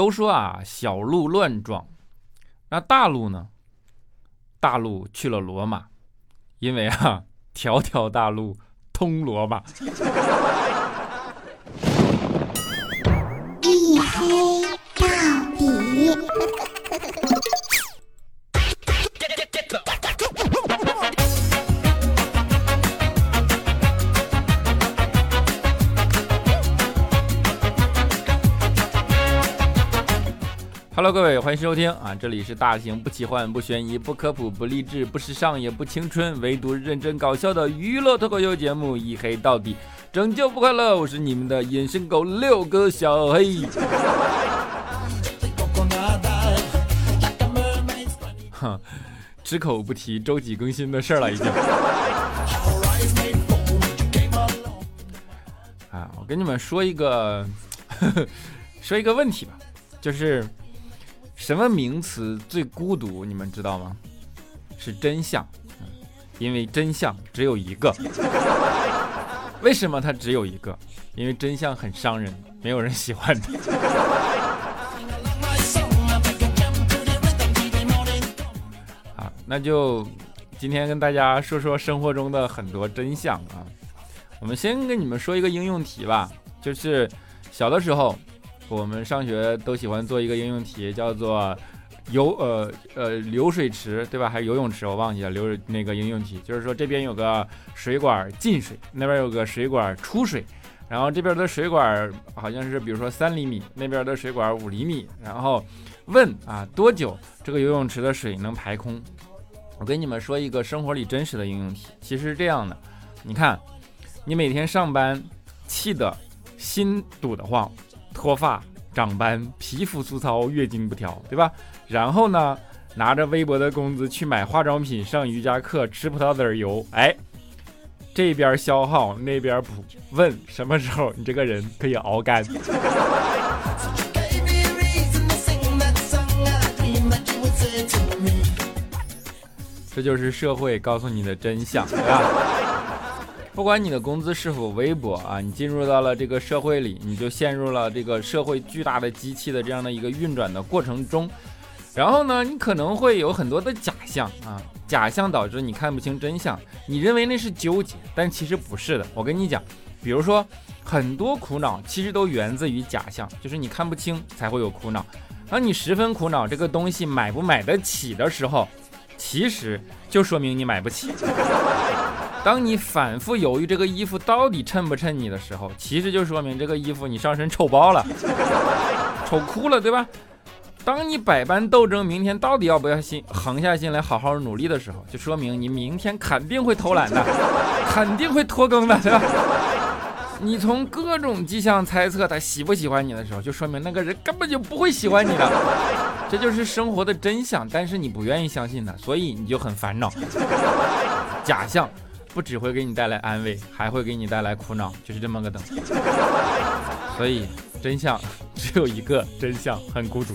都说啊，小鹿乱撞，那大鹿呢？大鹿去了罗马，因为啊，条条大路通罗马。一黑到底。Hello，各位，欢迎收听啊！这里是大型不奇幻、不悬疑、不科普、不励志、不时尚也不青春，唯独认真搞笑的娱乐脱口秀节目《一黑到底》，拯救不快乐。我是你们的隐身狗六哥小黑。哼，只口不提周几更新的事儿了，已经。啊，我跟你们说一个，呵 呵说一个问题吧，就是。什么名词最孤独？你们知道吗？是真相，因为真相只有一个。为什么它只有一个？因为真相很伤人，没有人喜欢它。啊，那就今天跟大家说说生活中的很多真相啊。我们先跟你们说一个应用题吧，就是小的时候。我们上学都喜欢做一个应用题，叫做游呃呃流水池，对吧？还是游泳池？我忘记了流那个应用题，就是说这边有个水管进水，那边有个水管出水，然后这边的水管好像是比如说三厘米，那边的水管五厘米，然后问啊多久这个游泳池的水能排空？我跟你们说一个生活里真实的应用题，其实是这样的，你看你每天上班气得心堵得慌。脱发、长斑、皮肤粗糙、月经不调，对吧？然后呢，拿着微薄的工资去买化妆品、上瑜伽课、吃葡萄籽油，哎，这边消耗，那边补。问什么时候你这个人可以熬干？这就是社会告诉你的真相，对吧？不管你的工资是否微薄啊，你进入到了这个社会里，你就陷入了这个社会巨大的机器的这样的一个运转的过程中。然后呢，你可能会有很多的假象啊，假象导致你看不清真相，你认为那是纠结，但其实不是的。我跟你讲，比如说很多苦恼其实都源自于假象，就是你看不清才会有苦恼。当你十分苦恼这个东西买不买得起的时候，其实就说明你买不起。当你反复犹豫这个衣服到底衬不衬你的时候，其实就说明这个衣服你上身丑爆了，丑哭了，对吧？当你百般斗争，明天到底要不要心横下心来好好努力的时候，就说明你明天肯定会偷懒的，肯定会拖更的，对吧？你从各种迹象猜测他喜不喜欢你的时候，就说明那个人根本就不会喜欢你的，这就是生活的真相。但是你不愿意相信他，所以你就很烦恼。假象。不只会给你带来安慰，还会给你带来苦恼，就是这么个等。所以真相只有一个，真相很孤独。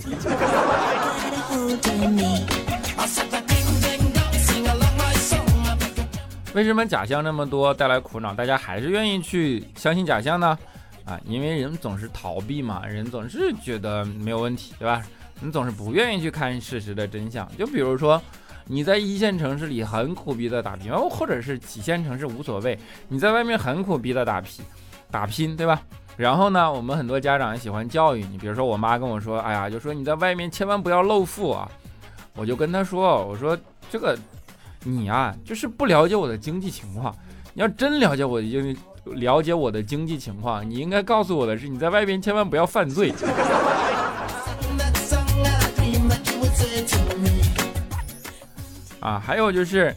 为什么假象那么多带来苦恼，大家还是愿意去相信假象呢？啊，因为人总是逃避嘛，人总是觉得没有问题，对吧？你总是不愿意去看事实的真相。就比如说。你在一线城市里很苦逼的打拼，或者是几线城市无所谓，你在外面很苦逼的打拼，打拼，对吧？然后呢，我们很多家长喜欢教育你，比如说我妈跟我说，哎呀，就说你在外面千万不要露富啊。我就跟她说，我说这个你啊，就是不了解我的经济情况。你要真了解我的经了解我的经济情况，你应该告诉我的是，你在外边千万不要犯罪。啊，还有就是，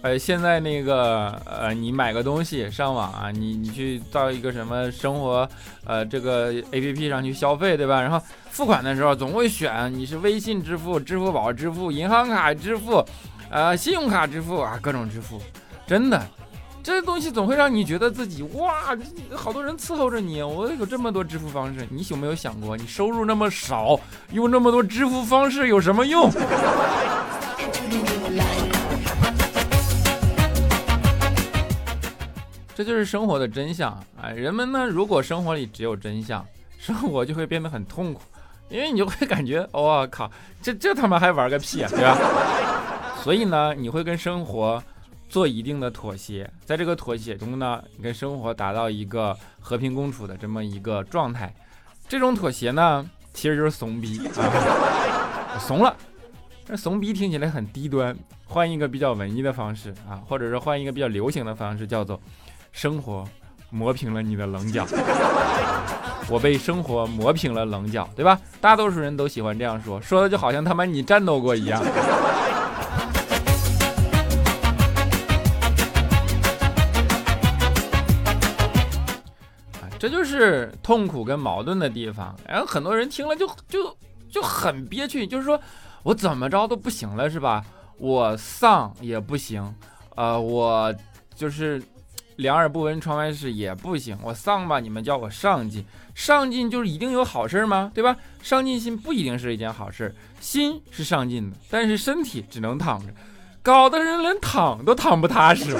呃，现在那个，呃，你买个东西上网啊，你你去到一个什么生活，呃，这个 A P P 上去消费，对吧？然后付款的时候总会选你是微信支付、支付宝支付、银行卡支付，呃，信用卡支付啊，各种支付，真的，这些东西总会让你觉得自己哇，好多人伺候着你，我有这么多支付方式，你有没有想过，你收入那么少，用那么多支付方式有什么用？这就是生活的真相啊！人们呢，如果生活里只有真相，生活就会变得很痛苦。因为你就会感觉，我靠，这这他妈还玩个屁啊，对吧？所以呢，你会跟生活做一定的妥协，在这个妥协中呢，你跟生活达到一个和平共处的这么一个状态。这种妥协呢，其实就是怂逼啊，怂了。那怂逼听起来很低端，换一个比较文艺的方式啊，或者是换一个比较流行的方式，叫做生活磨平了你的棱角。我被生活磨平了棱角，对吧？大多数人都喜欢这样说，说的就好像他妈你战斗过一样。这就是痛苦跟矛盾的地方。然后很多人听了就就就很憋屈，就是说我怎么着都不行了，是吧？我丧也不行，呃，我就是两耳不闻窗外事也不行。我丧吧，你们叫我上进，上进就是一定有好事吗？对吧？上进心不一定是一件好事，心是上进的，但是身体只能躺着，搞得人连躺都躺不踏实。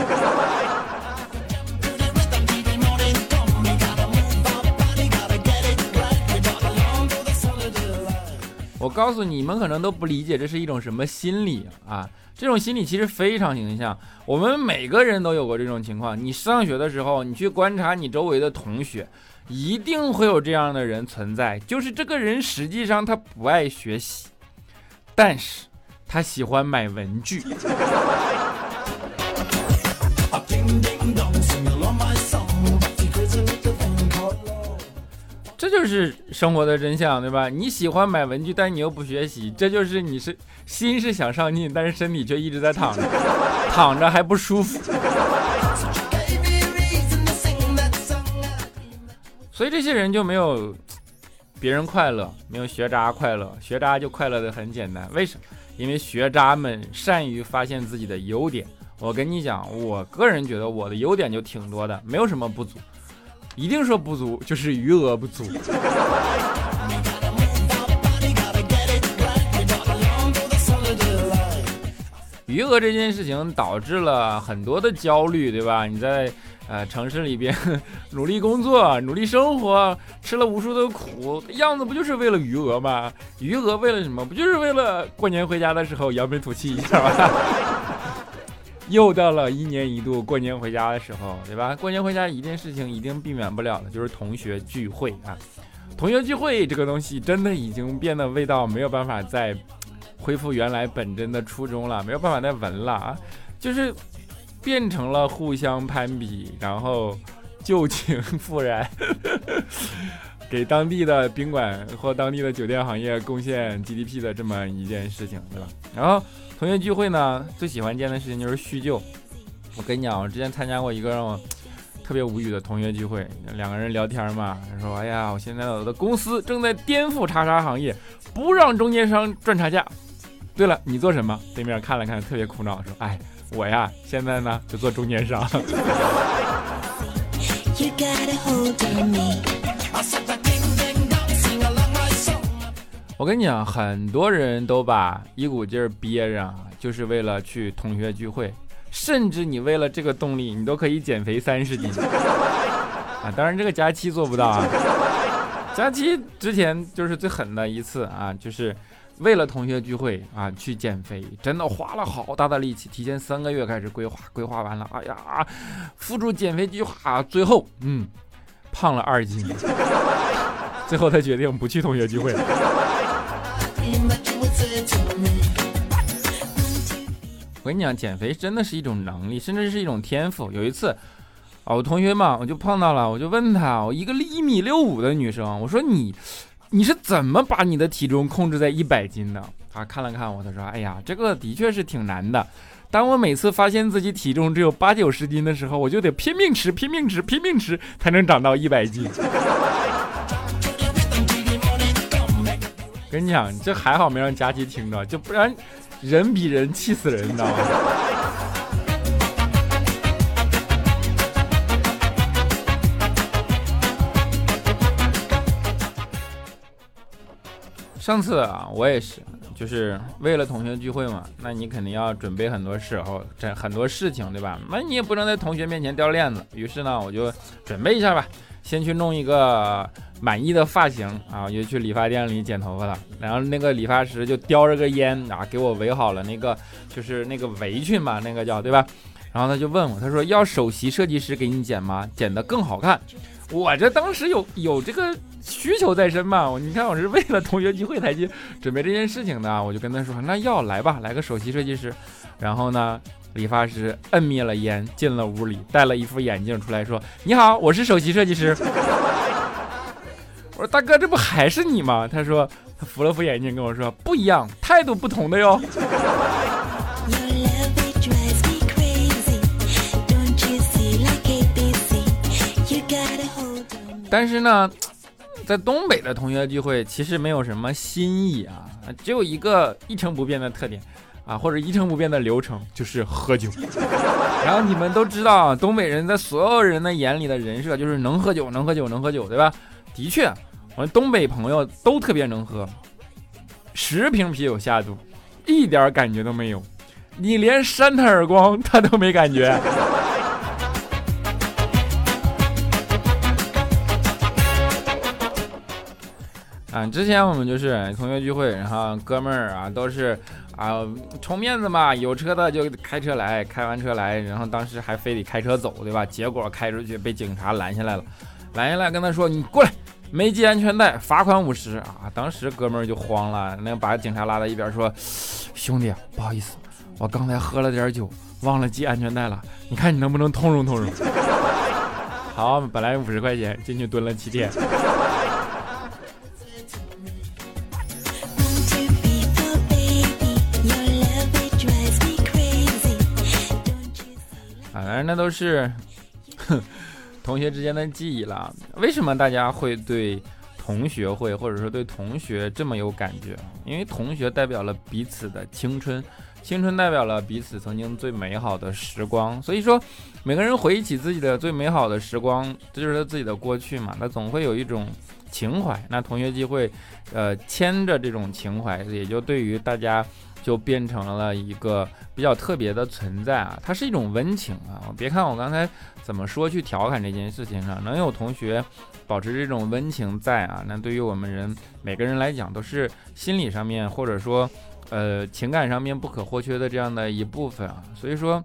我告诉你们，可能都不理解这是一种什么心理啊！这种心理其实非常形象，我们每个人都有过这种情况。你上学的时候，你去观察你周围的同学，一定会有这样的人存在，就是这个人实际上他不爱学习，但是他喜欢买文具。就是生活的真相，对吧？你喜欢买文具，但你又不学习，这就是你是心是想上进，但是身体却一直在躺着，躺着还不舒服。所以这些人就没有别人快乐，没有学渣快乐，学渣就快乐的很简单。为什么？因为学渣们善于发现自己的优点。我跟你讲，我个人觉得我的优点就挺多的，没有什么不足。一定说不足，就是余额不足。余额这件事情导致了很多的焦虑，对吧？你在呃城市里边努力工作、努力生活，吃了无数的苦，样子不就是为了余额吗？余额为了什么？不就是为了过年回家的时候扬眉吐气一下吗？又到了一年一度过年回家的时候，对吧？过年回家一件事情一定避免不了的，就是同学聚会啊。同学聚会这个东西真的已经变得味道没有办法再恢复原来本真的初衷了，没有办法再闻了啊，就是变成了互相攀比，然后旧情复燃，给当地的宾馆或当地的酒店行业贡献 GDP 的这么一件事情，对吧？然后。同学聚会呢，最喜欢见的事情就是叙旧。我跟你讲，我之前参加过一个让我特别无语的同学聚会，两个人聊天嘛，说：“哎呀，我现在我的公司正在颠覆叉叉行业，不让中间商赚差价。”对了，你做什么？对面看了看，特别苦恼，说：“哎，我呀，现在呢就做中间商。”我跟你讲，很多人都把一股劲儿憋着，就是为了去同学聚会，甚至你为了这个动力，你都可以减肥三十斤 啊！当然，这个佳期做不到啊。佳期之前就是最狠的一次啊，就是为了同学聚会啊去减肥，真的花了好大的力气，提前三个月开始规划，规划完了，哎呀，付诸减肥计划，最后嗯，胖了二斤，最后他决定不去同学聚会了。我跟你讲，减肥真的是一种能力，甚至是一种天赋。有一次，啊，我同学嘛，我就碰到了，我就问他，我一个一米六五的女生，我说你，你是怎么把你的体重控制在一百斤的？他看了看我，他说，哎呀，这个的确是挺难的。当我每次发现自己体重只有八九十斤的时候，我就得拼命吃，拼命吃，拼命吃，才能长到一百斤。跟你讲，这还好没让佳琪听着，就不然。人比人气死人，你知道吗？上次啊，我也是，就是为了同学聚会嘛，那你肯定要准备很多时候，这很多事情，对吧？那你也不能在同学面前掉链子。于是呢，我就准备一下吧，先去弄一个满意的发型啊，我就去理发店里剪头发了。然后那个理发师就叼着个烟啊，给我围好了那个就是那个围裙嘛，那个叫对吧？然后他就问我，他说要首席设计师给你剪吗？剪得更好看。我这当时有有这个需求在身嘛，你看我是为了同学聚会才去准备这件事情的，我就跟他说，那要来吧，来个首席设计师。然后呢，理发师摁灭了烟，进了屋里，戴了一副眼镜出来说：“你好，我是首席设计师。” 我说：“大哥，这不还是你吗？”他说：“他扶了扶眼镜跟我说，不一样，态度不同的哟。” 但是呢，在东北的同学聚会其实没有什么新意啊，只有一个一成不变的特点啊，或者一成不变的流程，就是喝酒。然后你们都知道，东北人在所有人的眼里的人设就是能喝酒，能喝酒，能喝酒，对吧？的确，我们东北朋友都特别能喝，十瓶啤酒下肚，一点感觉都没有，你连扇他耳光他都没感觉。啊，之前我们就是同学聚会，然后哥们儿啊都是啊充面子嘛，有车的就开车来，开完车来，然后当时还非得开车走，对吧？结果开出去被警察拦下来了，拦下来跟他说你过来，没系安全带，罚款五十啊！当时哥们儿就慌了，那把警察拉到一边说，兄弟不好意思，我刚才喝了点酒，忘了系安全带了，你看你能不能通融通融？好，本来五十块钱进去蹲了七天。正那都是同学之间的记忆了。为什么大家会对同学会或者说对同学这么有感觉？因为同学代表了彼此的青春，青春代表了彼此曾经最美好的时光。所以说，每个人回忆起自己的最美好的时光，这就是他自己的过去嘛。那总会有一种情怀。那同学聚会，呃，牵着这种情怀，也就对于大家。就变成了一个比较特别的存在啊，它是一种温情啊。别看我刚才怎么说去调侃这件事情上，能有同学保持这种温情在啊，那对于我们人每个人来讲，都是心理上面或者说呃情感上面不可或缺的这样的一部分啊。所以说，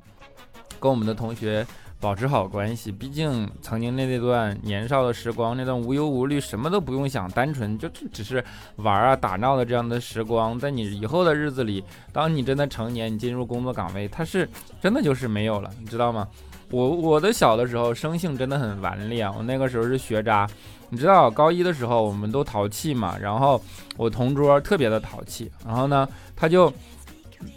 跟我们的同学。保持好关系，毕竟曾经那那段年少的时光，那段无忧无虑，什么都不用想，单纯就只是玩啊打闹的这样的时光，在你以后的日子里，当你真的成年，你进入工作岗位，它是真的就是没有了，你知道吗？我我的小的时候生性真的很顽劣，我那个时候是学渣，你知道高一的时候我们都淘气嘛，然后我同桌特别的淘气，然后呢他就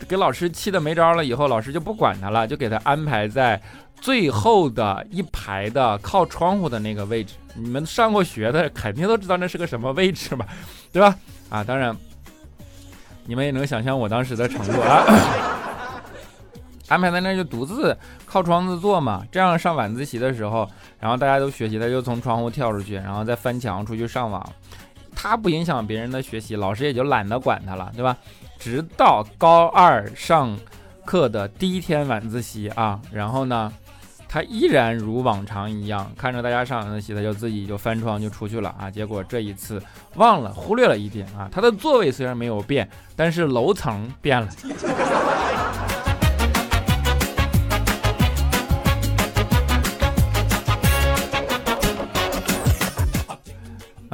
给老师气的没招了，以后老师就不管他了，就给他安排在。最后的一排的靠窗户的那个位置，你们上过学的肯定都知道那是个什么位置吧，对吧？啊，当然，你们也能想象我当时的程度啊。安排在那就独自靠窗子坐嘛，这样上晚自习的时候，然后大家都学习，他就从窗户跳出去，然后再翻墙出去上网。他不影响别人的学习，老师也就懒得管他了，对吧？直到高二上课的第一天晚自习啊，然后呢？他依然如往常一样看着大家上晚自习，他就自己就翻窗就出去了啊。结果这一次忘了忽略了一点啊，他的座位虽然没有变，但是楼层变了。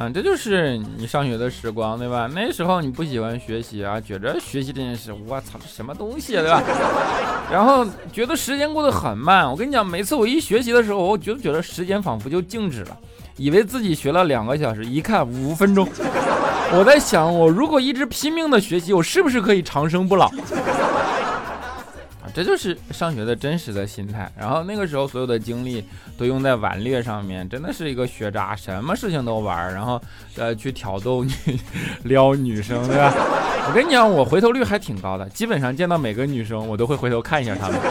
嗯，这就是你上学的时光，对吧？那时候你不喜欢学习啊，觉着学习这件事，我操，这什么东西，对吧？然后觉得时间过得很慢。我跟你讲，每次我一学习的时候，我就觉得时间仿佛就静止了，以为自己学了两个小时，一看五分钟。我在想，我如果一直拼命的学习，我是不是可以长生不老？这就是上学的真实的心态，然后那个时候所有的精力都用在玩虐上面，真的是一个学渣，什么事情都玩，然后呃去挑逗女、撩女生，对吧？我跟你讲，我回头率还挺高的，基本上见到每个女生，我都会回头看一下她们。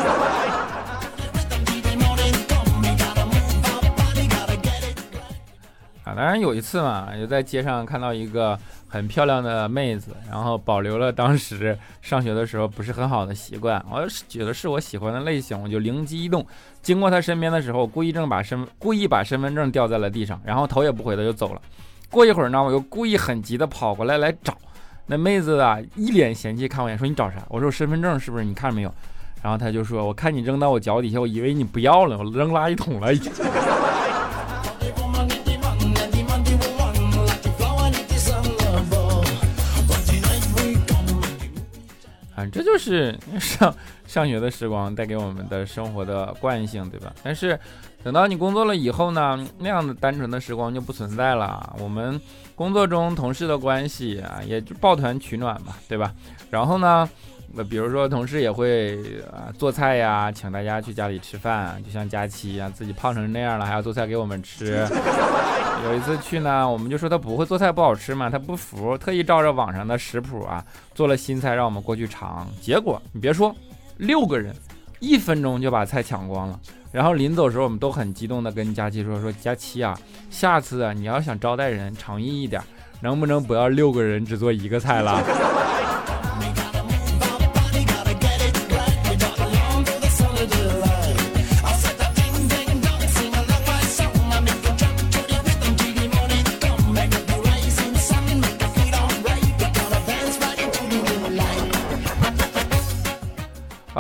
啊，当然有一次嘛，就在街上看到一个很漂亮的妹子，然后保留了当时上学的时候不是很好的习惯。我是觉得是我喜欢的类型，我就灵机一动，经过她身边的时候，故意正把身故意把身份证掉在了地上，然后头也不回的就走了。过一会儿呢，我又故意很急的跑过来来找那妹子啊，一脸嫌弃看我一眼，说你找啥？我说我身份证是不是？你看着没有？然后她就说，我看你扔到我脚底下，我以为你不要了，我扔垃圾桶了已经。啊，这就是 上上学的时光带给我们的生活的惯性，对吧？但是等到你工作了以后呢，那样的单纯的时光就不存在了。我们工作中同事的关系啊，也就抱团取暖嘛，对吧？然后呢？那比如说，同事也会啊做菜呀，请大家去家里吃饭，就像佳期呀，自己胖成那样了，还要做菜给我们吃。有一次去呢，我们就说他不会做菜不好吃嘛，他不服，特意照着网上的食谱啊做了新菜，让我们过去尝。结果你别说，六个人一分钟就把菜抢光了。然后临走时候，我们都很激动的跟佳期说：“说佳期啊，下次啊你要想招待人，诚意一点，能不能不要六个人只做一个菜了？”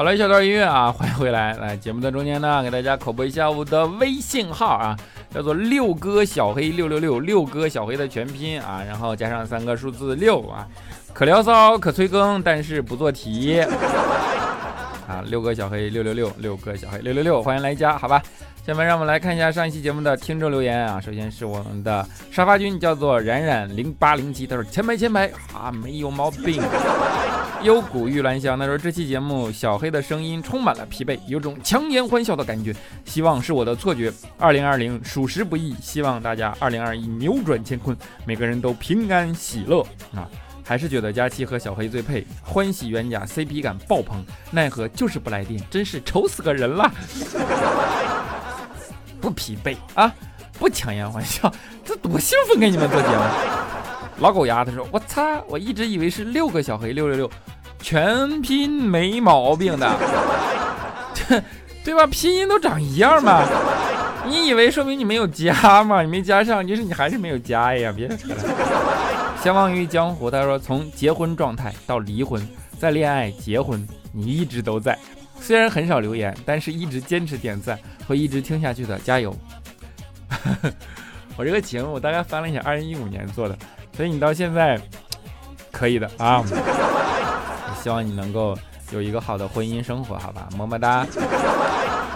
好了，一小段音乐啊，欢迎回来。来节目的中间呢，给大家口播一下我的微信号啊，叫做六哥小黑六六六，六哥小黑的全拼啊，然后加上三个数字六啊，可聊骚可催更，但是不做题 啊。六哥小黑六六六，六哥小黑六六六，欢迎来加，好吧。下面让我们来看一下上一期节目的听众留言啊，首先是我们的沙发君，叫做冉冉零八零七，他说前排前排啊，没有毛病。幽谷玉兰香，他说这期节目小黑的声音充满了疲惫，有种强颜欢笑的感觉，希望是我的错觉。二零二零属实不易，希望大家二零二一扭转乾坤，每个人都平安喜乐啊！还是觉得佳期和小黑最配，欢喜冤家 CP 感爆棚，奈何就是不来电，真是愁死个人了。不疲惫啊，不强颜欢笑，这多兴奋给你们做节目。老狗牙他说：“我擦，我一直以为是六个小黑六六六，全拼没毛病的，这对吧？拼音都长一样嘛。你以为说明你没有加吗？你没加上，就是你还是没有加呀。别扯了。相忘于江湖，他说从结婚状态到离婚，再恋爱结婚，你一直都在。虽然很少留言，但是一直坚持点赞，会一直听下去的，加油。我这个节目我大概翻了一下，二零一五年做的。”所以你到现在可以的啊！希望你能够有一个好的婚姻生活，好吧？么么哒！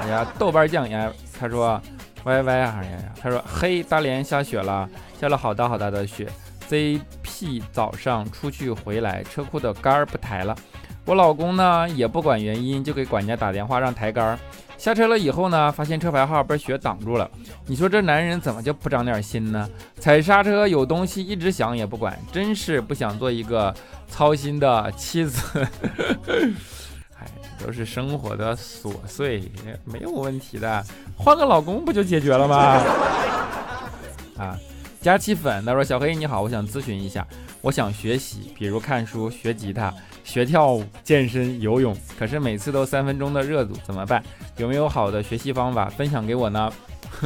哎呀，豆瓣酱呀，他说 Y Y 啊，哎呀，他说嘿，大连下雪了，下了好大好大的雪。ZP 早上出去回来，车库的杆儿不抬了。我老公呢也不管原因，就给管家打电话让抬杆。下车了以后呢，发现车牌号被雪挡住了。你说这男人怎么就不长点心呢？踩刹车有东西一直响也不管，真是不想做一个操心的妻子。哎，都是生活的琐碎，没有问题的，换个老公不就解决了吗？啊，加气粉他说：“小黑你好，我想咨询一下，我想学习，比如看书、学吉他。”学跳舞、健身、游泳，可是每次都三分钟的热度，怎么办？有没有好的学习方法分享给我呢？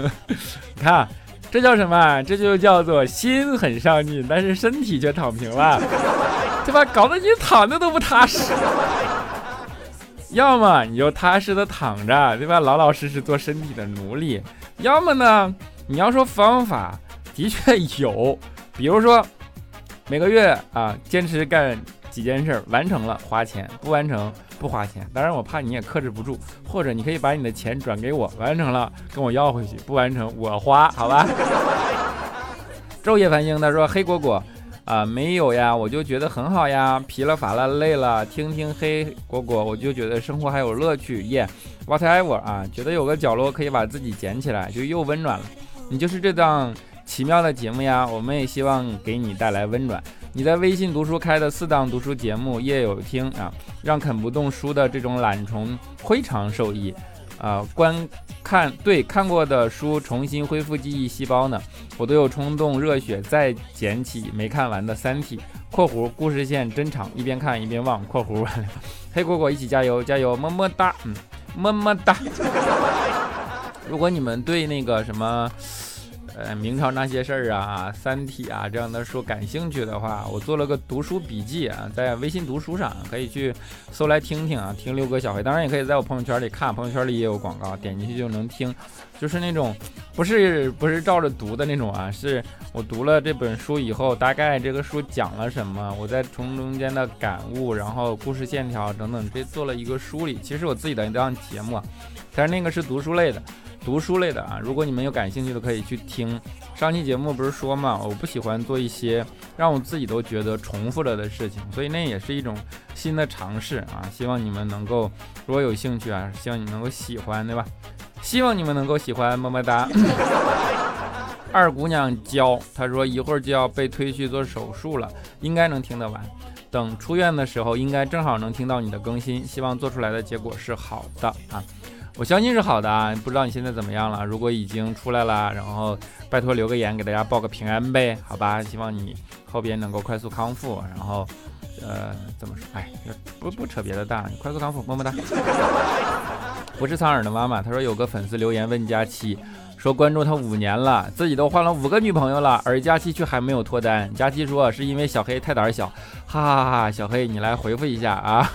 你看，这叫什么？这就叫做心很上进，但是身体却躺平了，对吧？搞得你躺着都不踏实。要么你就踏实的躺着，对吧？老老实实做身体的奴隶。要么呢，你要说方法，的确有，比如说每个月啊，坚持干。几件事完成了花钱，不完成不花钱。当然我怕你也克制不住，或者你可以把你的钱转给我，完成了跟我要回去，不完成我花，好吧？昼夜繁星他说黑果果啊没有呀，我就觉得很好呀，疲了乏了累了，听听黑果果，我就觉得生活还有乐趣耶。Whatever 啊，觉得有个角落可以把自己捡起来，就又温暖了。你就是这档奇妙的节目呀，我们也希望给你带来温暖。你在微信读书开的四档读书节目，夜有听啊，让啃不动书的这种懒虫非常受益。啊，观看对看过的书重新恢复记忆细胞呢，我都有冲动热血再捡起没看完的《三体》（括弧故事线真长，一边看一边忘）（括弧）。黑果果一起加油加油，么么哒，嗯，么么哒。如果你们对那个什么。呃，明朝那些事儿啊，《三体》啊这样的书感兴趣的话，我做了个读书笔记啊，在微信读书上可以去搜来听听啊，听六哥小黑，当然也可以在我朋友圈里看，朋友圈里也有广告，点进去就能听，就是那种不是不是照着读的那种啊，是我读了这本书以后，大概这个书讲了什么，我在从中间的感悟，然后故事线条等等，这做了一个梳理。其实我自己的一档节目，但是那个是读书类的。读书类的啊，如果你们有感兴趣的，可以去听上期节目。不是说嘛，我不喜欢做一些让我自己都觉得重复了的事情，所以那也是一种新的尝试啊。希望你们能够，如果有兴趣啊，希望你能够喜欢，对吧？希望你们能够喜欢，么么哒。二姑娘娇，她说一会儿就要被推去做手术了，应该能听得完。等出院的时候，应该正好能听到你的更新。希望做出来的结果是好的啊。我相信是好的啊，不知道你现在怎么样了？如果已经出来了，然后拜托留个言给大家报个平安呗，好吧？希望你后边能够快速康复，然后，呃，怎么说？哎，不不扯别的大，快速康复，么么哒。不是苍耳的妈妈，他说有个粉丝留言问佳期，说关注他五年了，自己都换了五个女朋友了，而佳期却还没有脱单。佳期说是因为小黑太胆小，哈哈哈哈！小黑你来回复一下啊。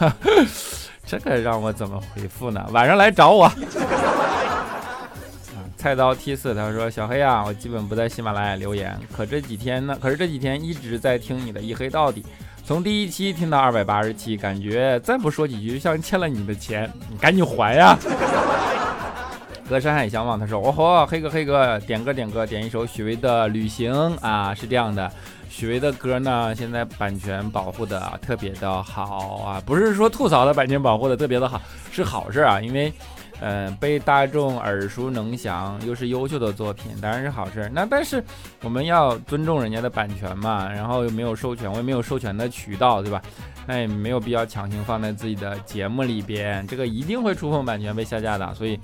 这个让我怎么回复呢？晚上来找我。菜刀 T 四他说：“小黑啊，我基本不在喜马拉雅留言，可这几天呢？可是这几天一直在听你的一黑到底，从第一期听到二百八十七，感觉再不说几句像欠了你的钱，你赶紧还呀！” 隔山海相望，他说：“哦吼，黑哥黑哥，点歌点歌，点一首许巍的《旅行》啊，是这样的。”许巍的歌呢，现在版权保护的特别的好啊，不是说吐槽的版权保护的特别的好，是好事啊，因为，呃，被大众耳熟能详，又是优秀的作品，当然是好事。那但是我们要尊重人家的版权嘛，然后又没有授权，我也没有授权的渠道，对吧？那也没有必要强行放在自己的节目里边，这个一定会触碰版权被下架的，所以。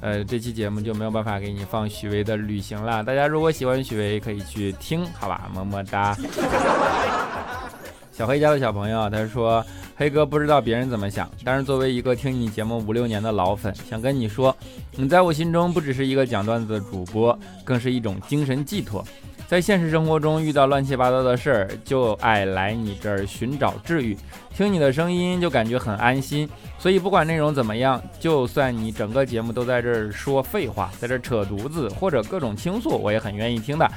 呃，这期节目就没有办法给你放许巍的旅行了。大家如果喜欢许巍，可以去听，好吧？么么哒。小黑家的小朋友，他说：“黑哥不知道别人怎么想，但是作为一个听你节目五六年的老粉，想跟你说，你在我心中不只是一个讲段子的主播，更是一种精神寄托。在现实生活中遇到乱七八糟的事儿，就爱来你这儿寻找治愈。听你的声音就感觉很安心。”所以不管内容怎么样，就算你整个节目都在这儿说废话，在这儿扯犊子或者各种倾诉，我也很愿意听的。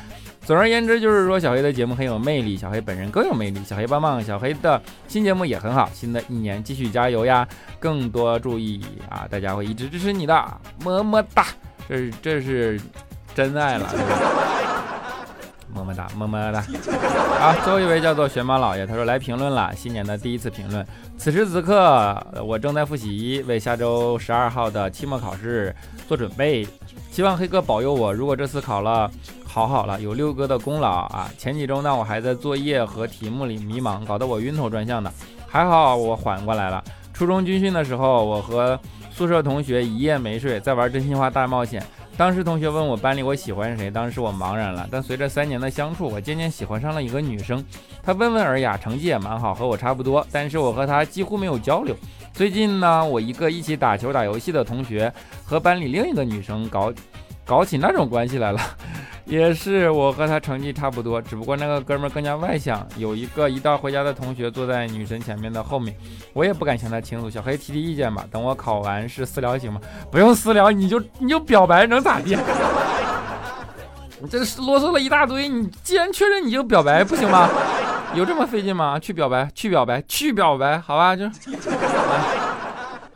总而言之，就是说小黑的节目很有魅力，小黑本人更有魅力。小黑棒棒，小黑的新节目也很好，新的一年继续加油呀！更多注意啊，大家会一直支持你的，么么哒！这是这是真爱了。么么哒，么么哒。好，最后一位叫做玄马老爷，他说来评论了，新年的第一次评论。此时此刻，我正在复习，为下周十二号的期末考试做准备。希望黑哥保佑我，如果这次考了好好了，有六哥的功劳啊！前几周呢，我还在作业和题目里迷茫，搞得我晕头转向的，还好我缓过来了。初中军训的时候，我和宿舍同学一夜没睡，在玩真心话大冒险。当时同学问我班里我喜欢谁，当时我茫然了。但随着三年的相处，我渐渐喜欢上了一个女生，她温文尔雅，成绩也蛮好，和我差不多。但是我和她几乎没有交流。最近呢，我一个一起打球打游戏的同学和班里另一个女生搞搞起那种关系来了。也是我和他成绩差不多，只不过那个哥们更加外向。有一个一道回家的同学坐在女神前面的后面，我也不敢向他倾诉。小黑提提意见吧，等我考完试私聊行吗？不用私聊，你就 你就表白能咋地？你这啰嗦了一大堆，你既然确认你就表白不行吗？有这么费劲吗？去表白，去表白，去表白，好吧，就。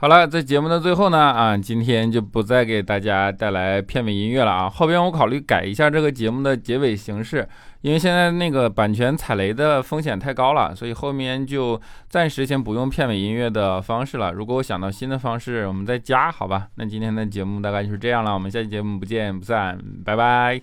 好了，在节目的最后呢，啊，今天就不再给大家带来片尾音乐了啊。后边我考虑改一下这个节目的结尾形式，因为现在那个版权踩雷的风险太高了，所以后面就暂时先不用片尾音乐的方式了。如果我想到新的方式，我们再加，好吧？那今天的节目大概就是这样了，我们下期节目不见不散，拜拜。